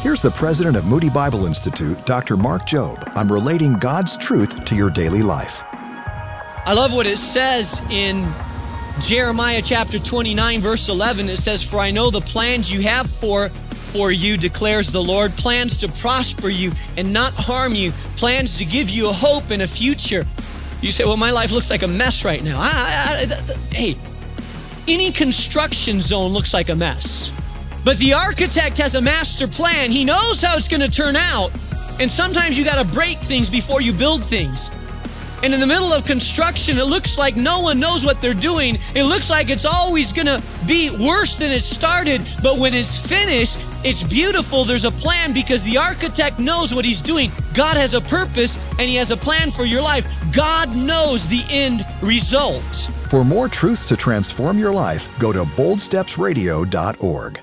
Here's the president of Moody Bible Institute, Dr. Mark Jobe, I'm relating God's truth to your daily life. I love what it says in Jeremiah chapter 29, verse 11. It says, For I know the plans you have for for you, declares the Lord, plans to prosper you and not harm you, plans to give you a hope and a future. You say, Well, my life looks like a mess right now. I, I, I, hey, any construction zone looks like a mess. But the architect has a master plan. He knows how it's going to turn out. And sometimes you got to break things before you build things. And in the middle of construction, it looks like no one knows what they're doing. It looks like it's always going to be worse than it started. But when it's finished, it's beautiful. There's a plan because the architect knows what he's doing. God has a purpose and he has a plan for your life. God knows the end result. For more truths to transform your life, go to boldstepsradio.org.